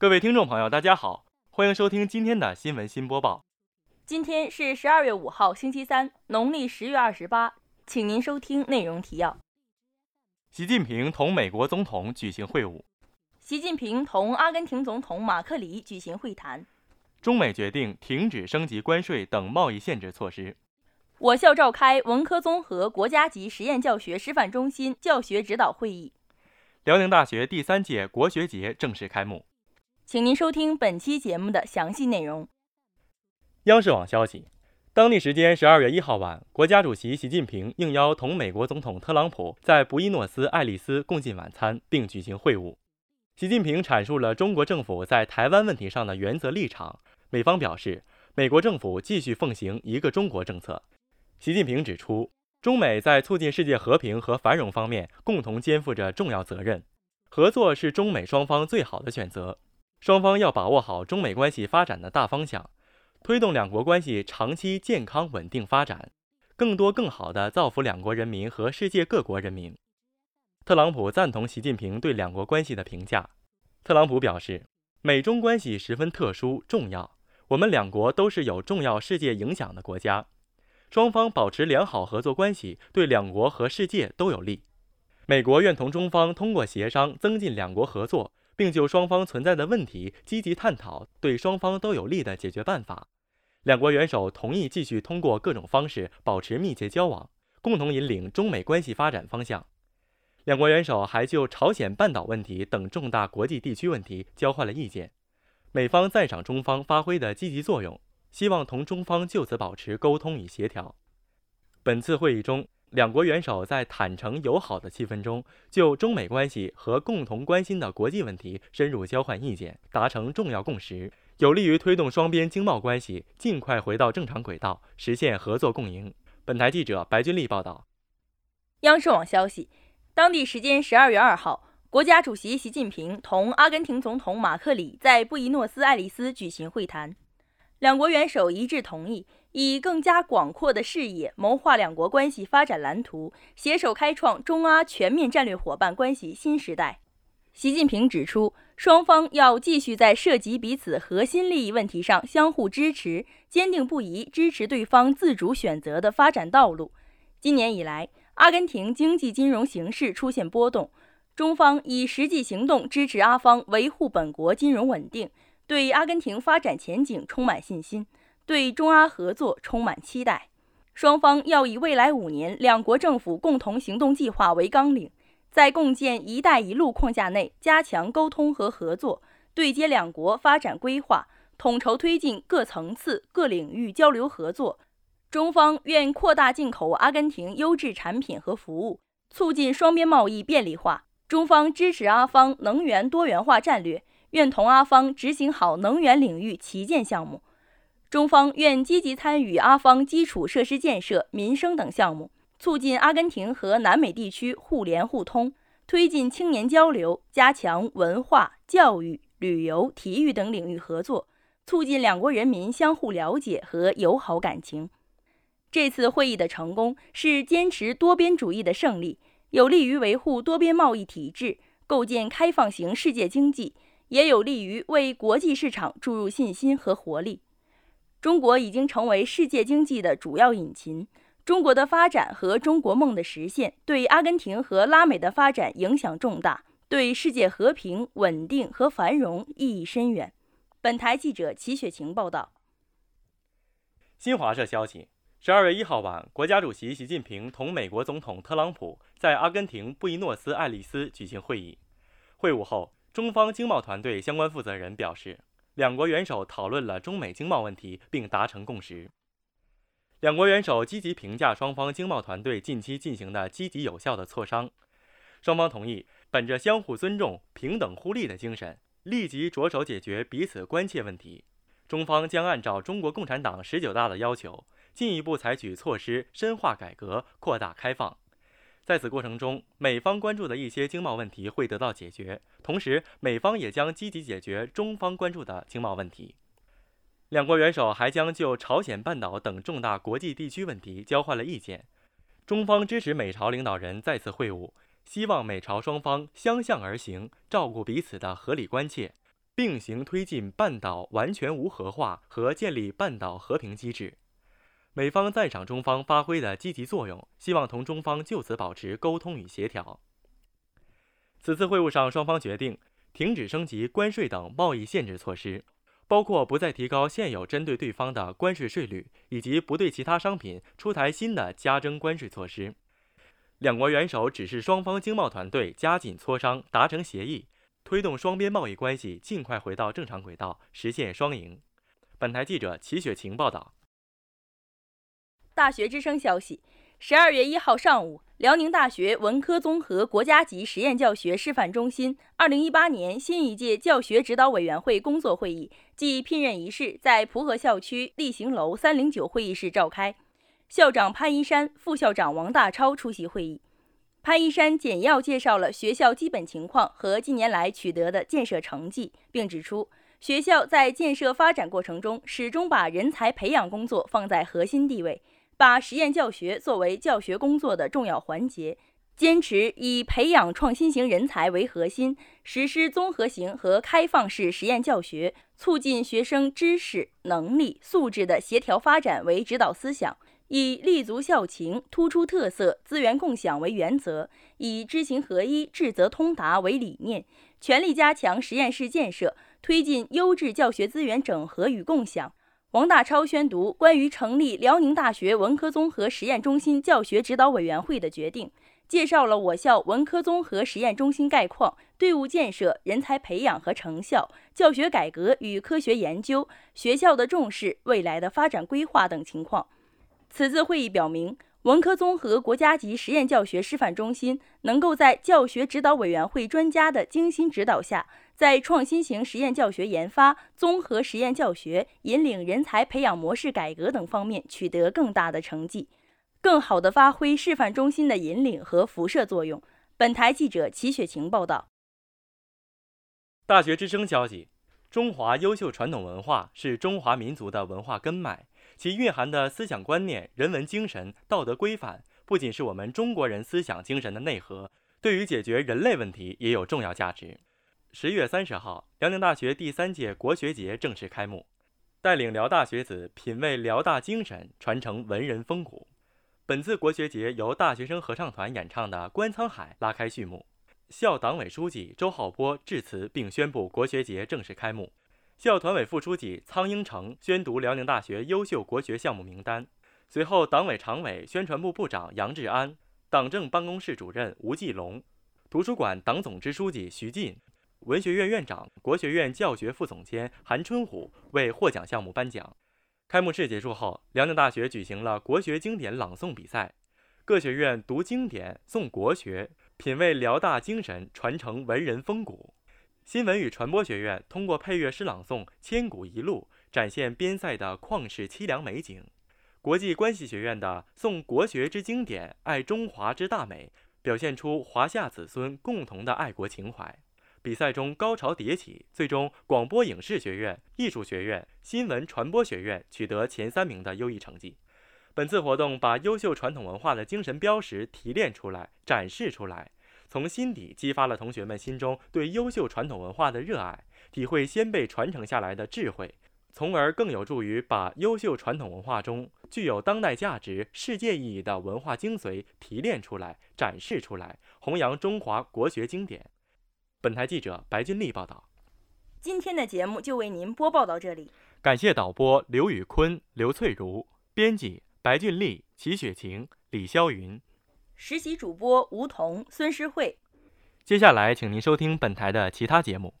各位听众朋友，大家好，欢迎收听今天的新闻新播报。今天是十二月五号，星期三，农历十月二十八，请您收听内容提要。习近平同美国总统举行会晤。习近平同阿根廷总统马克里举行会谈。中美决定停止升级关税等贸易限制措施。我校召开文科综合国家级实验教学示范中心教学指导会议。辽宁大学第三届国学节正式开幕。请您收听本期节目的详细内容。央视网消息，当地时间十二月一号晚，国家主席习近平应邀同美国总统特朗普在布宜诺斯艾利斯共进晚餐，并举行会晤。习近平阐述了中国政府在台湾问题上的原则立场。美方表示，美国政府继续奉行一个中国政策。习近平指出，中美在促进世界和平和繁荣方面共同肩负着重要责任，合作是中美双方最好的选择。双方要把握好中美关系发展的大方向，推动两国关系长期健康稳定发展，更多更好地造福两国人民和世界各国人民。特朗普赞同习近平对两国关系的评价。特朗普表示，美中关系十分特殊重要，我们两国都是有重要世界影响的国家。双方保持良好合作关系，对两国和世界都有利。美国愿同中方通过协商增进两国合作，并就双方存在的问题积极探讨对双方都有利的解决办法。两国元首同意继续通过各种方式保持密切交往，共同引领中美关系发展方向。两国元首还就朝鲜半岛问题等重大国际地区问题交换了意见。美方赞赏中方发挥的积极作用。希望同中方就此保持沟通与协调。本次会议中，两国元首在坦诚友好的气氛中，就中美关系和共同关心的国际问题深入交换意见，达成重要共识，有利于推动双边经贸关系尽快回到正常轨道，实现合作共赢。本台记者白君丽报道。央视网消息，当地时间十二月二号，国家主席习近平同阿根廷总统马克里在布宜诺斯艾利斯举行会谈。两国元首一致同意，以更加广阔的视野谋划两国关系发展蓝图，携手开创中阿全面战略伙伴关系新时代。习近平指出，双方要继续在涉及彼此核心利益问题上相互支持，坚定不移支持对方自主选择的发展道路。今年以来，阿根廷经济金融形势出现波动，中方以实际行动支持阿方维护本国金融稳定。对阿根廷发展前景充满信心，对中阿合作充满期待。双方要以未来五年两国政府共同行动计划为纲领，在共建“一带一路”框架内加强沟通和合作，对接两国发展规划，统筹推进各层次、各领域交流合作。中方愿扩大进口阿根廷优质产品和服务，促进双边贸易便利化。中方支持阿方能源多元化战略。愿同阿方执行好能源领域旗舰项目，中方愿积极参与阿方基础设施建设、民生等项目，促进阿根廷和南美地区互联互通，推进青年交流，加强文化、教育、旅游、体育等领域合作，促进两国人民相互了解和友好感情。这次会议的成功是坚持多边主义的胜利，有利于维护多边贸易体制，构建开放型世界经济。也有利于为国际市场注入信心和活力。中国已经成为世界经济的主要引擎，中国的发展和中国梦的实现，对阿根廷和拉美的发展影响重大，对世界和平稳定和繁荣意义深远。本台记者齐雪晴报道。新华社消息：十二月一号晚，国家主席习近平同美国总统特朗普在阿根廷布宜诺斯艾利斯举行会议。会晤后。中方经贸团队相关负责人表示，两国元首讨论了中美经贸问题，并达成共识。两国元首积极评价双方经贸团队近期进行的积极有效的磋商。双方同意，本着相互尊重、平等互利的精神，立即着手解决彼此关切问题。中方将按照中国共产党十九大的要求，进一步采取措施，深化改革，扩大开放。在此过程中，美方关注的一些经贸问题会得到解决，同时美方也将积极解决中方关注的经贸问题。两国元首还将就朝鲜半岛等重大国际地区问题交换了意见。中方支持美朝领导人再次会晤，希望美朝双方相向而行，照顾彼此的合理关切。并行推进半岛完全无核化和建立半岛和平机制。美方赞赏中方发挥的积极作用，希望同中方就此保持沟通与协调。此次会晤上，双方决定停止升级关税等贸易限制措施，包括不再提高现有针对对方的关税税率，以及不对其他商品出台新的加征关税措施。两国元首指示双方经贸团队加紧磋商，达成协议。推动双边贸易关系尽快回到正常轨道，实现双赢。本台记者齐雪晴报道。大学之声消息：十二月一号上午，辽宁大学文科综合国家级实验教学示范中心二零一八年新一届教学指导委员会工作会议暨聘任仪式在蒲河校区例行楼三零九会议室召开，校长潘一山、副校长王大超出席会议。潘一山简要介绍了学校基本情况和近年来取得的建设成绩，并指出，学校在建设发展过程中始终把人才培养工作放在核心地位，把实验教学作为教学工作的重要环节，坚持以培养创新型人才为核心，实施综合型和开放式实验教学，促进学生知识、能力、素质的协调发展为指导思想。以立足校情、突出特色、资源共享为原则，以知行合一、治则通达为理念，全力加强实验室建设，推进优质教学资源整合与共享。王大超宣读关于成立辽宁大学文科综合实验中心教学指导委员会的决定，介绍了我校文科综合实验中心概况、队伍建设、人才培养和成效、教学改革与科学研究、学校的重视、未来的发展规划等情况。此次会议表明，文科综合国家级实验教学示范中心能够在教学指导委员会专家的精心指导下，在创新型实验教学研发、综合实验教学、引领人才培养模式改革等方面取得更大的成绩，更好地发挥示范中心的引领和辐射作用。本台记者齐雪晴报道。大学之声消息：中华优秀传统文化是中华民族的文化根脉。其蕴含的思想观念、人文精神、道德规范，不仅是我们中国人思想精神的内核，对于解决人类问题也有重要价值。十一月三十号，辽宁大学第三届国学节正式开幕，带领辽大学子品味辽大精神，传承文人风骨。本次国学节由大学生合唱团演唱的《观沧海》拉开序幕，校党委书记周浩波致辞并宣布国学节正式开幕。校团委副书记苍鹰成宣读辽宁大学优秀国学项目名单，随后，党委常委、宣传部部长杨志安、党政办公室主任吴继龙、图书馆党总支书记徐进、文学院院长、国学院教学副总监韩春虎为获奖项目颁奖。开幕式结束后，辽宁大学举行了国学经典朗诵比赛，各学院读经典、诵国学，品味辽大精神，传承文人风骨。新闻与传播学院通过配乐诗朗诵《千古一路》，展现边塞的旷世凄凉美景；国际关系学院的诵国学之经典，爱中华之大美，表现出华夏子孙共同的爱国情怀。比赛中高潮迭起，最终广播影视学院、艺术学院、新闻传播学院取得前三名的优异成绩。本次活动把优秀传统文化的精神标识提炼出来，展示出来。从心底激发了同学们心中对优秀传统文化的热爱，体会先辈传承下来的智慧，从而更有助于把优秀传统文化中具有当代价值、世界意义的文化精髓提炼出来、展示出来，弘扬中华国学经典。本台记者白俊丽报道。今天的节目就为您播报到这里，感谢导播刘宇坤、刘翠如，编辑白俊丽、齐雪晴、李霄云。实习主播吴桐、孙诗慧。接下来，请您收听本台的其他节目。